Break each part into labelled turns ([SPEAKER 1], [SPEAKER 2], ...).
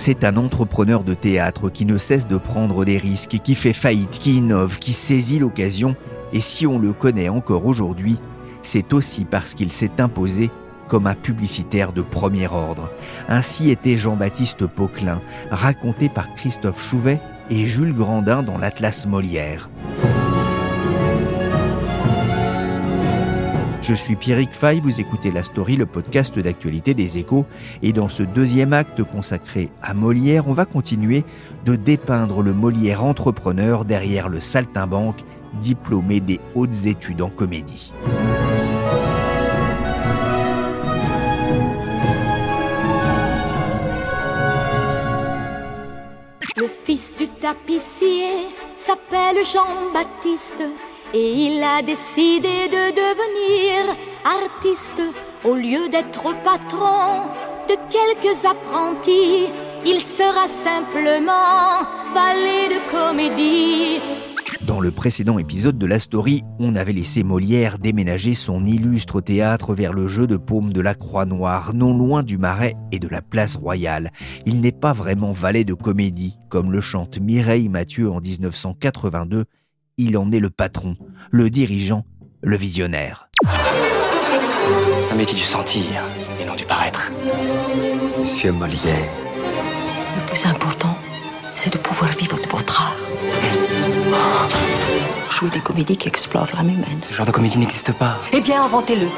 [SPEAKER 1] C'est un entrepreneur de théâtre qui ne cesse de prendre des risques, qui fait faillite, qui innove, qui saisit l'occasion. Et si on le connaît encore aujourd'hui, c'est aussi parce qu'il s'est imposé comme un publicitaire de premier ordre. Ainsi était Jean-Baptiste Poquelin, raconté par Christophe Chouvet et Jules Grandin dans l'Atlas Molière. Je suis Pierrick Fay, vous écoutez La Story, le podcast d'actualité des échos. Et dans ce deuxième acte consacré à Molière, on va continuer de dépeindre le Molière entrepreneur derrière le saltimbanque, diplômé des hautes études en comédie.
[SPEAKER 2] Le fils du tapissier s'appelle Jean-Baptiste et il a décidé de devenir artiste au lieu d'être patron de quelques apprentis. Il sera simplement valet de comédie.
[SPEAKER 1] Dans le précédent épisode de la story, on avait laissé Molière déménager son illustre théâtre vers le jeu de paume de la Croix-Noire, non loin du Marais et de la Place Royale. Il n'est pas vraiment valet de comédie, comme le chante Mireille Mathieu en 1982. Il en est le patron, le dirigeant, le visionnaire.
[SPEAKER 3] C'est un métier du sentir et non du paraître.
[SPEAKER 4] Monsieur Molière.
[SPEAKER 5] Le plus important, c'est de pouvoir vivre de votre art. Jouer des comédies qui explorent l'âme humaine.
[SPEAKER 3] Ce genre de comédie n'existe pas.
[SPEAKER 5] Eh bien, inventez-le.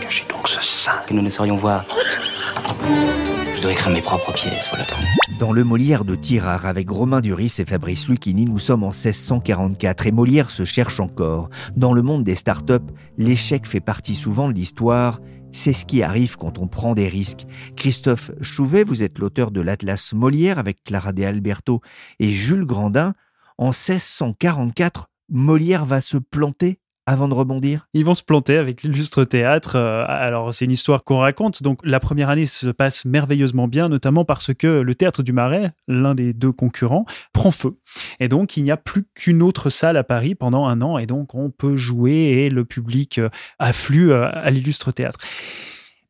[SPEAKER 3] Cachez donc ce sein que nous ne saurions voir. Je dois écrire mes propres pièces, voilà tout.
[SPEAKER 1] Dans le Molière de Tirard avec Romain Duris et Fabrice Lucchini, nous sommes en 1644 et Molière se cherche encore. Dans le monde des startups, l'échec fait partie souvent de l'histoire. C'est ce qui arrive quand on prend des risques. Christophe Chouvet, vous êtes l'auteur de l'Atlas Molière avec Clara de Alberto et Jules Grandin. En 1644, Molière va se planter avant de rebondir?
[SPEAKER 6] Ils vont se planter avec l'illustre théâtre. Euh, alors, c'est une histoire qu'on raconte. Donc, la première année se passe merveilleusement bien, notamment parce que le théâtre du Marais, l'un des deux concurrents, prend feu. Et donc, il n'y a plus qu'une autre salle à Paris pendant un an. Et donc, on peut jouer et le public euh, afflue euh, à l'illustre théâtre.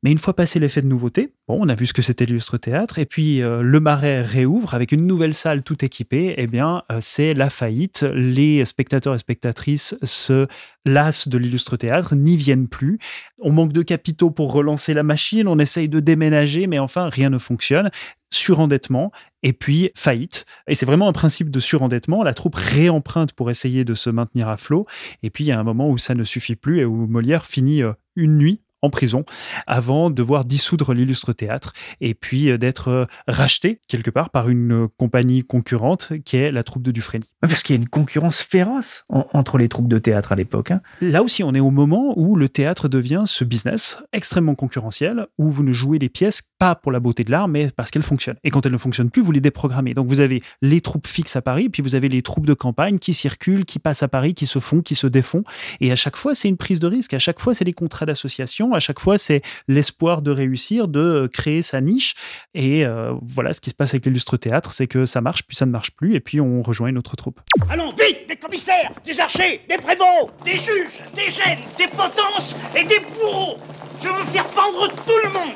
[SPEAKER 6] Mais une fois passé l'effet de nouveauté, bon, on a vu ce que c'était l'illustre théâtre, et puis euh, le Marais réouvre avec une nouvelle salle tout équipée, eh bien, euh, c'est la faillite. Les spectateurs et spectatrices se lassent de l'illustre théâtre, n'y viennent plus. On manque de capitaux pour relancer la machine, on essaye de déménager, mais enfin, rien ne fonctionne surendettement et puis faillite. Et c'est vraiment un principe de surendettement. La troupe réemprunte pour essayer de se maintenir à flot. Et puis il y a un moment où ça ne suffit plus et où Molière finit euh, une nuit en prison avant de voir dissoudre l'illustre théâtre et puis euh, d'être euh, racheté quelque part par une euh, compagnie concurrente qui est la troupe de Dufresne.
[SPEAKER 1] Parce qu'il y a une concurrence féroce entre les troupes de théâtre à l'époque. Hein.
[SPEAKER 6] Là aussi, on est au moment où le théâtre devient ce business extrêmement concurrentiel où vous ne jouez les pièces pas pour la beauté de l'art, mais parce qu'elles fonctionnent. Et quand elles ne fonctionnent plus, vous les déprogrammez. Donc vous avez les troupes fixes à Paris, puis vous avez les troupes de campagne qui circulent, qui passent à Paris, qui se font, qui se défont. Et à chaque fois, c'est une prise de risque. À chaque fois, c'est des contrats d'association à chaque fois, c'est l'espoir de réussir, de euh, créer sa niche. Et euh, voilà, ce qui se passe avec l'illustre théâtre, c'est que ça marche, puis ça ne marche plus, et puis on rejoint une autre troupe.
[SPEAKER 7] Allons, vite Des commissaires, des archers, des prévôts, des juges, des gènes, des potences et des bourreaux Je veux faire pendre tout le monde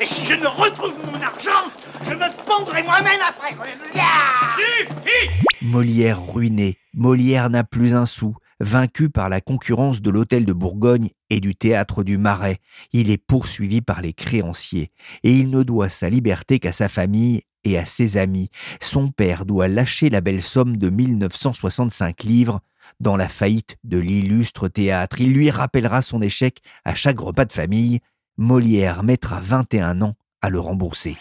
[SPEAKER 7] Et si je ne retrouve mon argent, je me pendrai moi-même après Suffit
[SPEAKER 1] Molière ruiné, Molière n'a plus un sou. Vaincu par la concurrence de l'hôtel de Bourgogne et du théâtre du Marais, il est poursuivi par les créanciers et il ne doit sa liberté qu'à sa famille et à ses amis. Son père doit lâcher la belle somme de 1965 livres dans la faillite de l'illustre théâtre. Il lui rappellera son échec à chaque repas de famille. Molière mettra 21 ans à le rembourser.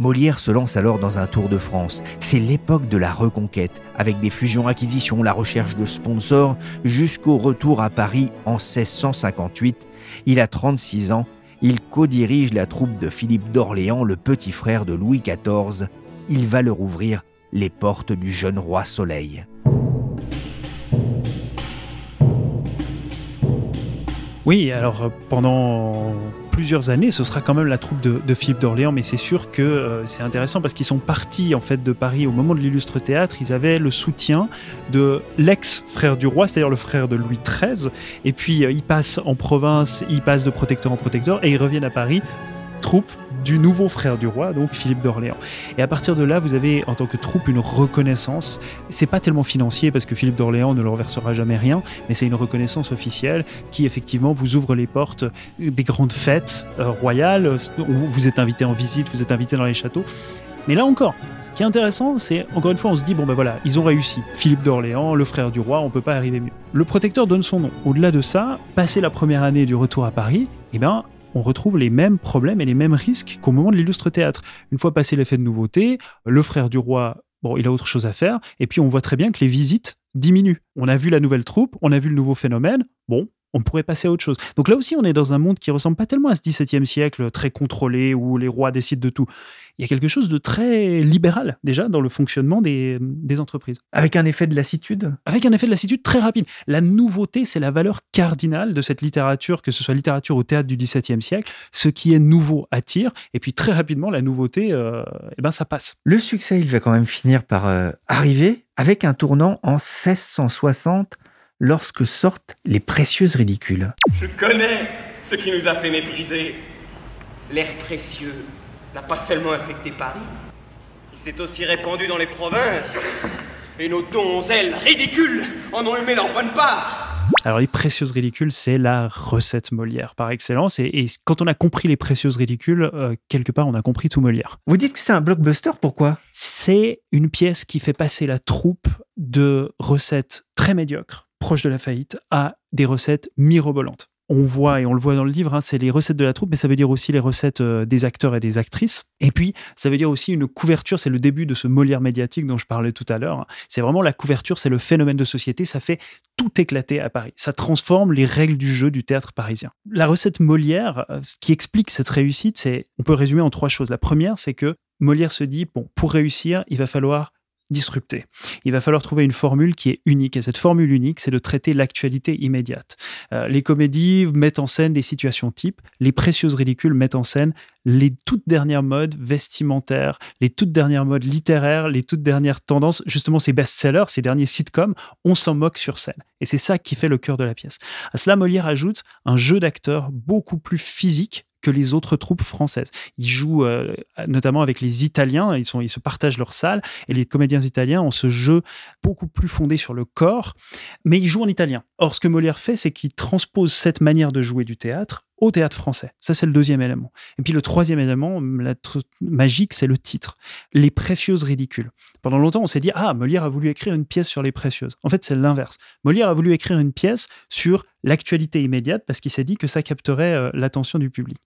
[SPEAKER 8] Molière se lance alors dans un tour de France. C'est l'époque de la reconquête, avec des fusions-acquisitions, la recherche de sponsors, jusqu'au retour à Paris en 1658. Il a 36 ans, il co-dirige la troupe de Philippe d'Orléans, le petit frère de Louis XIV. Il va leur ouvrir les portes du jeune roi Soleil.
[SPEAKER 6] Oui, alors euh, pendant plusieurs années, ce sera quand même la troupe de, Philippe d'Orléans, mais c'est sûr que euh, c'est intéressant parce qu'ils sont partis en fait de Paris au moment de l'illustre théâtre. Ils avaient le soutien de l'ex-frère du roi, c'est-à-dire le frère de Louis XIII, et puis euh, ils passent en province, ils passent de protecteur en protecteur, et ils reviennent à Paris troupe du nouveau frère du roi, donc Philippe d'Orléans. Et à partir de là, vous avez en tant que troupe une reconnaissance. C'est pas tellement financier parce que Philippe d'Orléans ne leur versera jamais rien, mais c'est une reconnaissance officielle qui effectivement vous ouvre les portes des grandes fêtes euh, royales. Vous êtes invité en visite, vous êtes invité dans les châteaux. Mais là encore, ce qui est intéressant, c'est encore une fois, on se dit bon ben voilà, ils ont réussi. Philippe d'Orléans, le frère du roi, on peut pas arriver mieux. Le protecteur donne son nom. Au-delà de ça, passé la première année du retour à Paris, eh bien, on retrouve les mêmes problèmes et les mêmes risques qu'au moment de l'illustre théâtre. Une fois passé l'effet de nouveauté, le frère du roi, bon, il a autre chose à faire, et puis on voit très bien que les visites diminuent. On a vu la nouvelle troupe, on a vu le nouveau phénomène, bon, on pourrait passer à autre chose. Donc là aussi, on est dans un monde qui ressemble pas tellement à ce XVIIe siècle très contrôlé où les rois décident de tout. Il y a quelque chose de très libéral déjà dans le fonctionnement des, entreprises.
[SPEAKER 8] Avec un effet de lassitude?
[SPEAKER 6] Avec un effet de lassitude très rapide. La nouveauté, c'est la valeur cardinale de cette littérature, que ce soit littérature ou théâtre du XVIIe siècle. Ce qui est nouveau attire, et puis très rapidement, la nouveauté, euh, eh ben, ça passe.
[SPEAKER 8] Le succès, il va quand même finir par euh, arriver avec un tournant en 1660 lorsque sortent les précieuses ridicules.
[SPEAKER 9] Je connais ce qui nous a fait mépriser. L'air précieux n'a pas seulement infecté Paris, il s'est aussi répandu dans les provinces. Et nos donzelles ridicules en ont aimé leur bonne part.
[SPEAKER 6] Alors, les précieuses ridicules, c'est la recette Molière par excellence. Et, quand on a compris les précieuses ridicules, euh, quelque part, on a compris tout Molière.
[SPEAKER 8] Vous dites que c'est un blockbuster, pourquoi?
[SPEAKER 6] C'est une pièce qui fait passer la troupe de recettes très médiocres proche de la faillite à des recettes mirobolantes. On voit, et on le voit dans le livre, hein, c'est les recettes de la troupe, mais ça veut dire aussi les recettes euh, des acteurs et des actrices. Et puis, ça veut dire aussi une couverture, c'est le début de ce Molière médiatique dont je parlais tout à l'heure. C'est vraiment la couverture, c'est le phénomène de société, ça fait tout éclater à Paris. Ça transforme les règles du jeu du théâtre parisien. La recette Molière, euh, ce qui explique cette réussite, c'est, on peut résumer en trois choses. La première, c'est que Molière se dit, bon, pour réussir, il va falloir disrupter. Il va falloir trouver une formule qui est unique. Et cette formule unique, c'est de traiter l'actualité immédiate. Euh, les comédies mettent en scène des situations types. Les précieuses ridicules mettent en scène les toutes dernières modes vestimentaires, les toutes dernières modes littéraires, les toutes dernières tendances, justement ces best-sellers, ces derniers sitcoms, on s'en moque sur scène. Et c'est ça qui fait le cœur de la pièce. À cela, Molière ajoute un jeu d'acteurs beaucoup plus physique les autres troupes françaises. Ils jouent euh, notamment avec les Italiens, ils, ils se partagent leur salle, et les comédiens italiens ont ce jeu beaucoup plus fondé sur le corps, mais ils jouent en italien. Or, ce que Molière fait, c'est qu'il transpose cette manière de jouer du théâtre au théâtre français. Ça, c'est le deuxième élément. Et puis le troisième élément, la magique, c'est le titre. Les précieuses ridicules. Pendant longtemps, on s'est dit, ah, Molière a voulu écrire une pièce sur les précieuses. En fait, c'est l'inverse. Molière a voulu écrire une pièce sur l'actualité immédiate parce qu'il s'est dit que ça capterait euh, l'attention du public.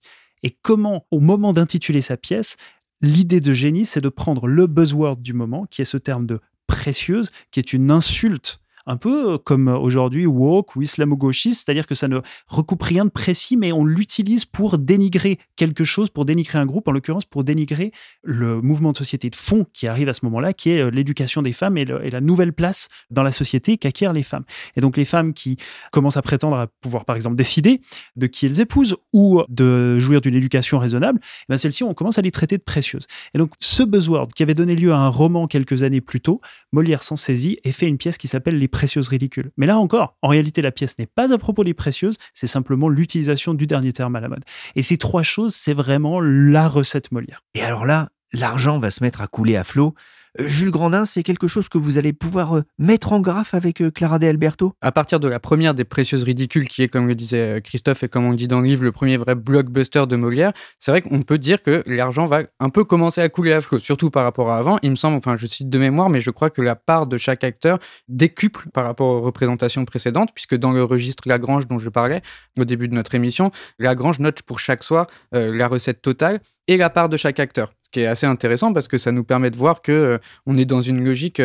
[SPEAKER 6] Et comment, au moment d'intituler sa pièce, l'idée de génie, c'est de prendre le buzzword du moment, qui est ce terme de précieuse, qui est une insulte un peu comme aujourd'hui woke ou islamo-gauchiste, c'est-à-dire que ça ne recoupe rien de précis, mais on l'utilise pour dénigrer quelque chose, pour dénigrer un groupe, en l'occurrence pour dénigrer le mouvement de société de fond qui arrive à ce moment-là, qui est euh, l'éducation des femmes et, la nouvelle place dans la société qu'acquièrent les femmes. Et donc les femmes qui commencent à prétendre à pouvoir, par exemple, décider de qui elles épousent ou de jouir d'une éducation raisonnable, eh ben celles-ci, on commence à les traiter de précieuses. Et donc ce buzzword qui avait donné lieu à un roman quelques années plus tôt, Molière s'en saisit et fait une pièce qui s'appelle Les précieuses ridicules. Mais là encore, en réalité, la pièce n'est pas à propos des précieuses, c'est simplement l'utilisation du dernier terme à la mode. Et ces trois choses, c'est vraiment la recette Molière.
[SPEAKER 8] Et alors là, l'argent va se mettre à couler à flot. Jules Grandin, c'est quelque chose que vous allez pouvoir euh, mettre en graphe avec euh, Clara de Alberto?
[SPEAKER 10] À partir de la première des précieuses ridicules, qui est, comme le disait euh, Christophe et comme on dit dans le livre, le premier vrai blockbuster de Molière, c'est vrai qu'on peut dire que l'argent va un peu commencer à couler à flot, surtout par rapport à avant. Il me semble, enfin je cite de mémoire, mais je crois que la part de chaque acteur décuple par rapport aux représentations précédentes, puisque dans le registre Lagrange dont je parlais au début de notre émission, Lagrange note pour chaque soir la recette totale et la part de chaque acteur qui est assez intéressant parce que ça nous permet de voir que on est dans une logique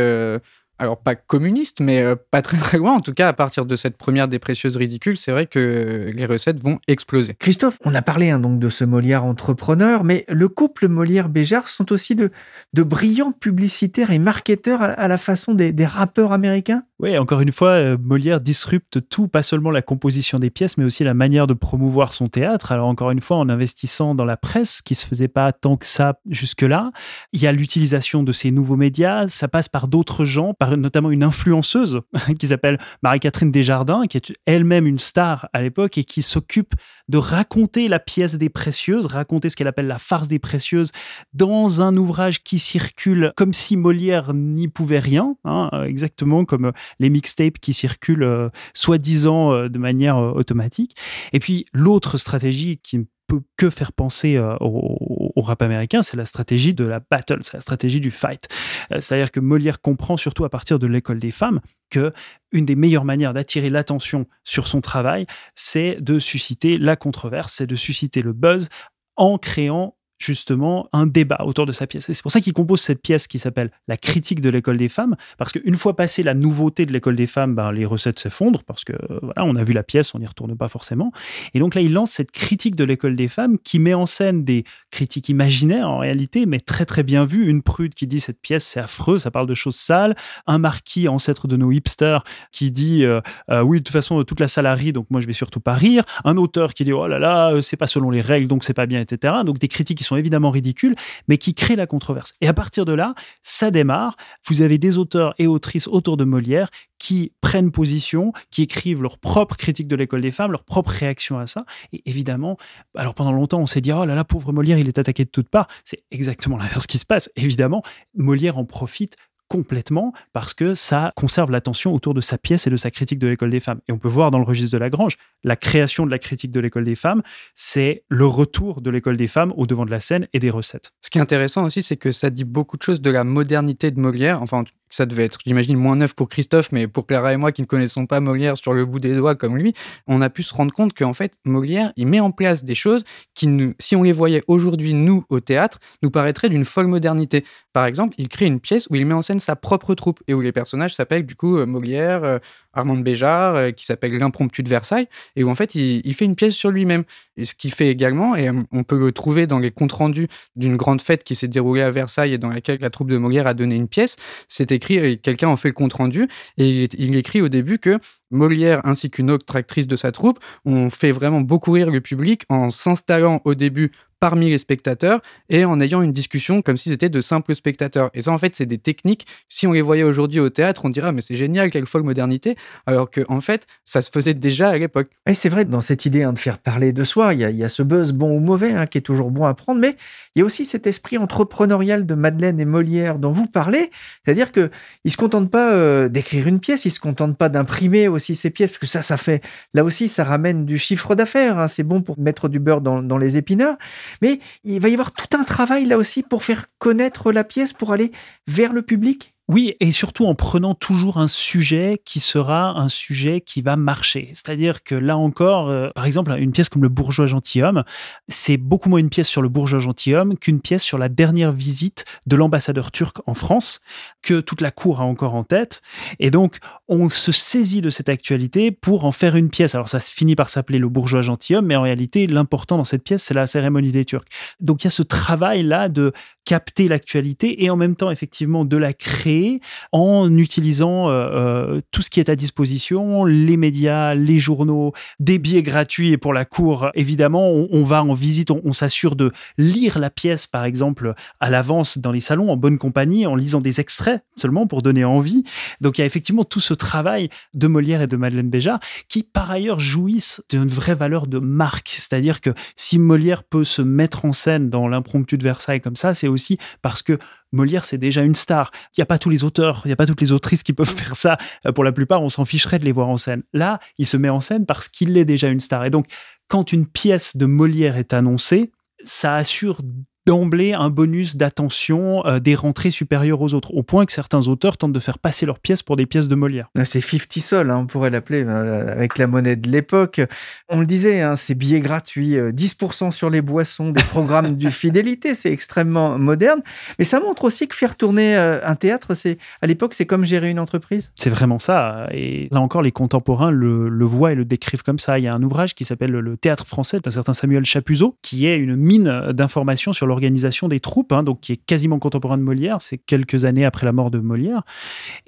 [SPEAKER 10] alors pas communiste, mais euh, pas très très loin. En tout cas, à partir de cette première des précieuses ridicules, c'est vrai que les recettes vont exploser.
[SPEAKER 8] Christophe, on a parlé hein, donc de ce Molière entrepreneur, mais le couple Molière-Béjart sont aussi de, brillants publicitaires et marketeurs à, la façon des rappeurs américains?
[SPEAKER 6] Oui, encore une fois, euh, Molière disrupte tout, pas seulement la composition des pièces, mais aussi la manière de promouvoir son théâtre. Alors encore une fois, en investissant dans la presse, qui se faisait pas tant que ça jusque-là, il y a l'utilisation de ces nouveaux médias. Ça passe par d'autres gens, par notamment une influenceuse qui s'appelle Marie-Catherine Desjardins, qui est elle-même une star à l'époque et qui s'occupe de raconter la pièce des précieuses, raconter ce qu'elle appelle la farce des précieuses dans un ouvrage qui circule comme si Molière n'y pouvait rien, hein, exactement comme les mixtapes qui circulent euh, soi-disant euh, de manière euh, automatique. Et puis l'autre stratégie qui ne peut que faire penser au, au, rap américain, c'est la stratégie de la battle, c'est la stratégie du fight. C'est-à-dire que Molière comprend surtout à partir de l'école des femmes que une des meilleures manières d'attirer l'attention sur son travail, c'est de susciter la controverse, c'est de susciter le buzz en créant justement un débat autour de sa pièce. Et c'est pour ça qu'il compose cette pièce qui s'appelle La critique de l'école des femmes, parce qu'une fois passée la nouveauté de l'école des femmes, ben, les recettes s'effondrent, parce que voilà, on a vu la pièce, on n'y retourne pas forcément. Et donc là, il lance cette critique de l'école des femmes qui met en scène des critiques imaginaires en réalité, mais très très bien vues. Une prude qui dit cette pièce c'est affreux, ça parle de choses sales. Un marquis, ancêtre de nos hipsters, qui dit euh, euh, oui, de toute façon, toute la salarie, donc moi je vais surtout pas rire. Un auteur qui dit oh là là, euh, c'est pas selon les règles, donc c'est pas bien, etc. Donc des critiques qui sont évidemment ridicules, mais qui créent la controverse. Et à partir de là, ça démarre. Vous avez des auteurs et autrices autour de Molière qui prennent position, qui écrivent leur propre critique de l'école des femmes, leur propre réaction à ça. Et évidemment, alors pendant longtemps, on s'est dit, oh là là, pauvre Molière, il est attaqué de toutes parts. C'est exactement l'inverse qui se passe. Évidemment, Molière en profite complètement parce que ça conserve l'attention autour de sa pièce et de sa critique de l'école des femmes. Et on peut voir dans le registre de Lagrange, la création de la critique de l'école des femmes, c'est le retour de l'école des femmes au devant de la scène et des recettes.
[SPEAKER 10] Ce qui est intéressant aussi, c'est que ça dit beaucoup de choses de la modernité de Molière, enfin ça devait être, j'imagine, moins neuf pour Christophe, mais pour Clara et moi qui ne connaissons pas Molière sur le bout des doigts comme lui, on a pu se rendre compte qu'en fait, Molière, il met en place des choses qui, si on les voyait aujourd'hui, nous, au théâtre, nous paraîtraient d'une folle modernité. Par exemple, il crée une pièce où il met en scène sa propre troupe et où les personnages s'appellent du coup euh, Molière, Armand Béjart, euh, qui s'appelle L'impromptu de Versailles, et où en fait il, fait une pièce sur lui-même. Et ce qu'il fait également, et euh, on peut le trouver dans les comptes rendus d'une grande fête qui s'est déroulée à Versailles et dans laquelle la troupe de Molière a donné une pièce, c'est écrit, euh, quelqu'un en fait le compte rendu, et il, écrit au début que Molière ainsi qu'une autre actrice de sa troupe ont fait vraiment beaucoup rire le public en s'installant au début parmi les spectateurs et en ayant une discussion comme si c'était de simples spectateurs. Et ça, en fait, c'est des techniques. Si on les voyait aujourd'hui au théâtre, on dirait, ah, mais c'est génial, quelle folle modernité. Alors que, en fait, ça se faisait déjà à l'époque.
[SPEAKER 8] Et c'est vrai, dans cette idée hein, de faire parler de soi, il y, a, ce buzz bon ou mauvais hein, qui est toujours bon à prendre, mais il y a aussi cet esprit entrepreneurial de Madeleine et Molière dont vous parlez. C'est-à-dire qu'ils ne se contentent pas euh, d'écrire une pièce, ils ne se contentent pas d'imprimer aussi ces pièces, parce que ça, ça fait, là aussi, ça ramène du chiffre d'affaires. Hein. c'est bon pour mettre du beurre dans, dans les épinards. Mais il va y avoir tout un travail là aussi pour faire connaître la pièce, pour aller vers le public.
[SPEAKER 6] Oui, et surtout en prenant toujours un sujet qui sera un sujet qui va marcher. C'est-à-dire que là encore, euh, par exemple, une pièce comme Le bourgeois gentilhomme, c'est beaucoup moins une pièce sur le bourgeois gentilhomme qu'une pièce sur la dernière visite de l'ambassadeur turc en France, que toute la cour a encore en tête. Et donc, on se saisit de cette actualité pour en faire une pièce. Alors, ça finit par s'appeler Le bourgeois gentilhomme, mais en réalité, l'important dans cette pièce, c'est la cérémonie des Turcs. Donc, il y a ce travail-là de capter l'actualité et en même temps, effectivement, de la créer en utilisant euh, euh, tout ce qui est à disposition, les médias, les journaux, des billets gratuits et pour la cour, évidemment, on, va en visite, on, s'assure de lire la pièce, par exemple, à l'avance dans les salons, en bonne compagnie, en lisant des extraits seulement pour donner envie. Donc il y a effectivement tout ce travail de Molière et de Madeleine Béjart qui, par ailleurs, jouissent d'une vraie valeur de marque. C'est-à-dire que si Molière peut se mettre en scène dans l'impromptu de Versailles comme ça, c'est aussi parce que Molière, c'est déjà une star. Il n'y a pas tous les auteurs, il n'y a pas toutes les autrices qui peuvent faire ça. Euh, pour la plupart, on s'en ficherait de les voir en scène. Là, il se met en scène parce qu'il est déjà une star. Et donc, quand une pièce de Molière est annoncée, ça assure d'emblée un bonus d'attention euh, des rentrées supérieures aux autres, au point que certains auteurs tentent de faire passer leurs pièces pour des pièces de Molière.
[SPEAKER 8] C'est 50 sols, hein, on pourrait l'appeler, euh, avec la monnaie de l'époque. On le disait, hein, c'est billets gratuits, 10% sur les boissons, des programmes du fidélité, c'est extrêmement moderne. Mais ça montre aussi que faire tourner un théâtre, c'est à l'époque, c'est comme gérer une entreprise.
[SPEAKER 6] C'est vraiment ça. Et là encore, les contemporains le, le voient et le décrivent comme ça. Il y a un ouvrage qui s'appelle Le théâtre français d'un certain Samuel Chapuzot, qui est une mine d'informations sur l'organisation des troupes, hein, donc qui est quasiment contemporain de Molière, c'est quelques années après la mort de Molière,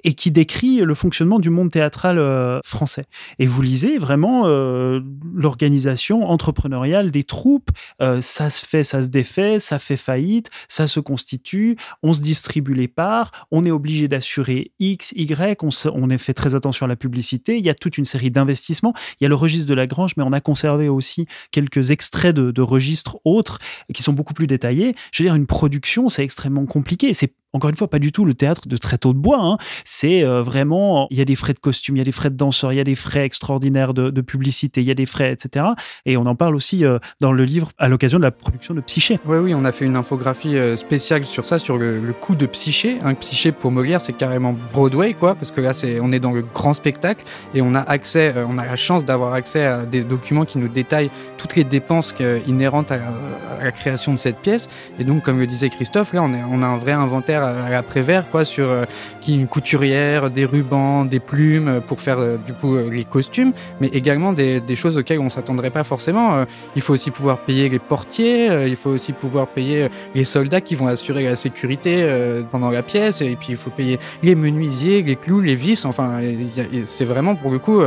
[SPEAKER 6] et qui décrit le fonctionnement du monde théâtral euh, français. Et vous lisez vraiment euh, l'organisation entrepreneuriale des troupes, euh, ça se fait, ça se défait, ça fait faillite, ça se constitue, on se distribue les parts, on est obligé d'assurer X, Y, on, fait très attention à la publicité, il y a toute une série d'investissements, il y a le registre de la grange, mais on a conservé aussi quelques extraits de registres autres qui sont beaucoup plus détaillés. Je veux dire, une production, c'est extrêmement compliqué. C'est encore une fois, pas du tout le théâtre de tréteau de bois. Hein. C'est euh, vraiment, il y a des frais de costume, il y a des frais de danseurs, il y a des frais extraordinaires de, publicité, il y a des frais, etc. Et on en parle aussi euh, dans le livre à l'occasion de la production de Psyché.
[SPEAKER 10] Oui, oui, on a fait une infographie euh, spéciale sur ça, sur le, coût de Psyché. Un Psyché pour Molière, c'est carrément Broadway, quoi, parce que là, c'est, on est dans le grand spectacle et on a accès, on a la chance d'avoir accès à des documents qui nous détaillent toutes les dépenses inhérentes à, la création de cette pièce. Et donc, comme le disait Christophe, là, on a un vrai inventaire à, l'après-vert, quoi, sur euh, qui une couturière, des rubans, des plumes euh, pour faire euh, du coup les costumes, mais également des, choses auxquelles on s'attendrait pas forcément. il faut aussi pouvoir payer les portiers, il faut aussi pouvoir payer les soldats qui vont assurer la sécurité pendant la pièce, et puis il faut payer les menuisiers, les clous, les vis. Enfin, c'est vraiment pour le coup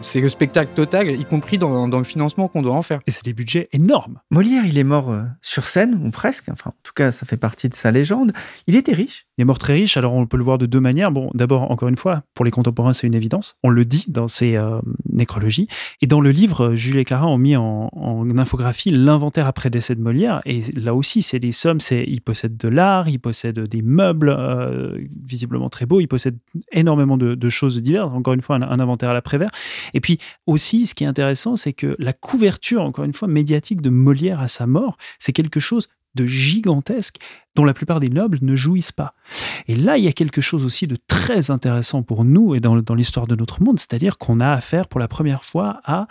[SPEAKER 10] c'est le spectacle total, y compris dans, le financement qu'on doit en faire.
[SPEAKER 6] Et c'est des budgets énormes.
[SPEAKER 8] Molière, il est mort euh, sur scène, ou presque, enfin, en tout cas, ça fait partie de sa légende. Il était riche.
[SPEAKER 6] Il est mort très riche, alors on peut le voir de deux manières. Bon, d'abord, encore une fois, pour les contemporains, c'est une évidence. On le dit dans ses euh, nécrologies. Et dans le livre, Jules et Clara ont mis en, infographie l'inventaire après décès de Molière. Et là aussi, c'est des sommes. C'est, il possède de l'art, il possède des meubles euh, visiblement très beaux, il possède énormément de, choses diverses. Encore une fois, un, un inventaire à l'après-vert. Et puis aussi, ce qui est intéressant, c'est que la couverture, encore une fois, médiatique de Molière à sa mort, c'est quelque chose de gigantesque dont la plupart des nobles ne jouissent pas. Et là, il y a quelque chose aussi de très intéressant pour nous et dans, dans l'histoire de notre monde, c'est-à-dire qu'on a affaire pour la première fois à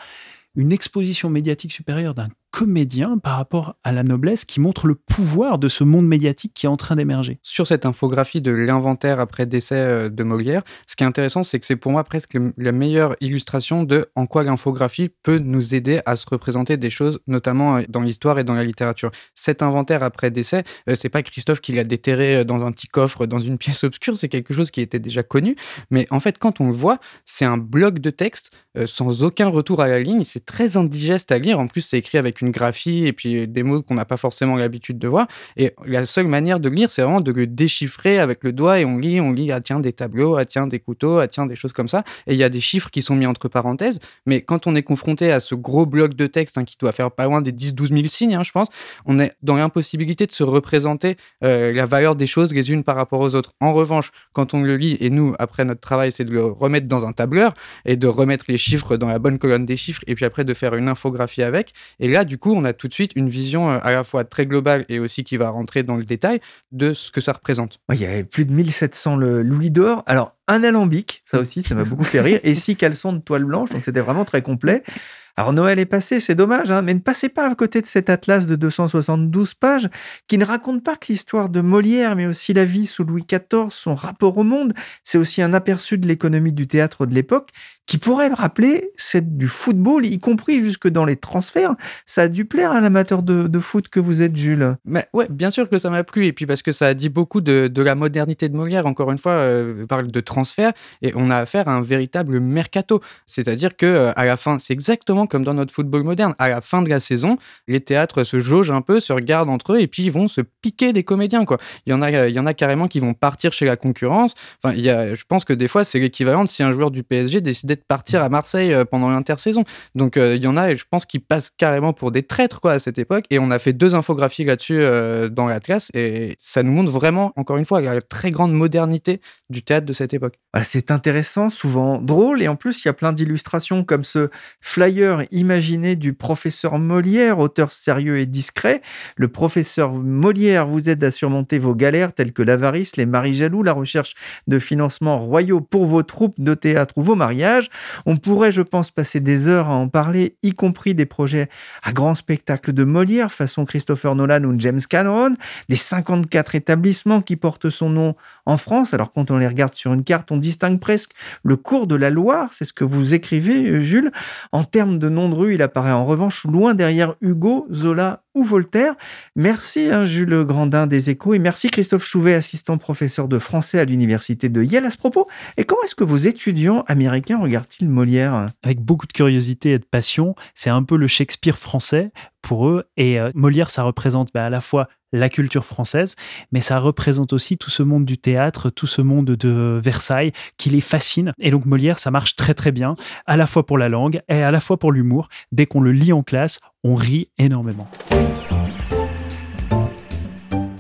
[SPEAKER 6] une exposition médiatique supérieure d'un comédien par rapport à la noblesse qui montre le pouvoir de ce monde médiatique qui est en train d'émerger.
[SPEAKER 10] Sur cette infographie de l'inventaire après décès euh, de Molière, ce qui est intéressant, c'est que c'est pour moi presque la meilleure illustration de en quoi l'infographie peut nous aider à se représenter des choses, notamment euh, dans l'histoire et dans la littérature. Cet inventaire après décès, euh, c'est pas Christophe qui l'a déterré dans un petit coffre, dans une pièce obscure, c'est quelque chose qui était déjà connu. Mais en fait, quand on le voit, c'est un bloc de texte sans aucun retour à la ligne. C'est très indigeste à lire. En plus, c'est écrit avec une graphie et puis des mots qu'on n'a pas forcément l'habitude de voir. Et la seule manière de lire, c'est vraiment de le déchiffrer avec le doigt et on lit, on lit, ah tiens, des tableaux, ah tiens, des couteaux, ah tiens, des choses comme ça. Et il y a des chiffres qui sont mis entre parenthèses. Mais quand on est confronté à ce gros bloc de texte hein, qui doit faire pas loin des 10-12 000 signes, hein, je pense, on est dans l'impossibilité de se représenter euh, la valeur des choses les unes par rapport aux autres. En revanche, quand on le lit, et nous, après notre travail, c'est de le remettre dans un tableur et de remettre les chiffres dans la bonne colonne des chiffres et puis après de faire une infographie avec. Et là, du coup, on a tout de suite une vision euh, à la fois très globale et aussi qui va rentrer dans le détail de ce que ça représente.
[SPEAKER 8] il y avait plus de 1700 le Louis d'or. Alors, un alambic, ça aussi, ça m'a beaucoup fait rire, et six caleçons de toile blanche, donc c'était vraiment très complet. Alors Noël est passé, c'est dommage, hein, mais ne passez pas à côté de cet atlas de 272 pages qui ne raconte pas que l'histoire de Molière, mais aussi la vie sous Louis XIV, son rapport au monde. C'est aussi un aperçu de l'économie du théâtre de l'époque qui pourrait rappeler c'est du football, y compris jusque dans les transferts. Ça a dû plaire à l'amateur de, foot que vous êtes, Jules.
[SPEAKER 10] Mais ouais, bien sûr que ça m'a plu, et puis parce que ça a dit beaucoup de, la modernité de Molière. Encore une fois, euh, parle de transfert, et on a affaire à un véritable mercato. C'est-à-dire que euh, à la fin, c'est exactement comme dans notre football moderne. À la fin de la saison, les théâtres se jaugent un peu, se regardent entre eux, et puis ils vont se piquer des comédiens. Quoi. Il y en a, il y en a carrément qui vont partir chez la concurrence. Enfin, il y a, je pense que des fois, c'est l'équivalent de si un joueur du PSG décidait partir à Marseille euh, pendant l'intersaison. Donc euh, il y en a, je pense, qui passent carrément pour des traîtres quoi, à cette époque. Et on a fait deux infographies là-dessus euh, dans l'Atlas. Et ça nous montre vraiment, encore une fois, la très grande modernité du théâtre de cette époque.
[SPEAKER 8] c'est intéressant, souvent drôle. Et en plus, il y a plein d'illustrations comme ce flyer imaginé du professeur Molière, auteur sérieux et discret. Le professeur Molière vous aide à surmonter vos galères telles que l'avarice, les maris jaloux, la recherche de financements royaux pour vos troupes de théâtre ou vos mariages. On pourrait, je pense, passer des heures à en parler, y compris des projets à grand spectacle de Molière, façon Christopher Nolan ou James Cameron, des 54 établissements qui portent son nom en France. Alors quand on les regarde sur une carte, on distingue presque le cours de la Loire, c'est ce que vous écrivez, Jules. En termes de nom de rue, il apparaît en revanche loin derrière Hugo, Zola ou Voltaire. Merci hein, Jules Grandin des Échos et merci Christophe Chouvet, assistant professeur de français à l'université de Yale. À ce propos, et comment est-ce que vos étudiants américains regardent-ils Molière?
[SPEAKER 6] Avec beaucoup de curiosité et de passion. C'est un peu le Shakespeare français pour eux. Et euh, Molière, ça représente bah, à la fois la culture française, mais ça représente aussi tout ce monde du théâtre, tout ce monde de Versailles qui les fascine. Et donc Molière, ça marche très très bien, à la fois pour la langue et à la fois pour l'humour. Dès qu'on le lit en classe, on rit énormément.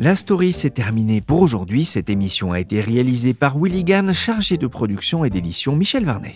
[SPEAKER 8] La story s'est terminée pour aujourd'hui. Cette émission a été réalisée par Willy chargé de production et d'édition Michel Varnet.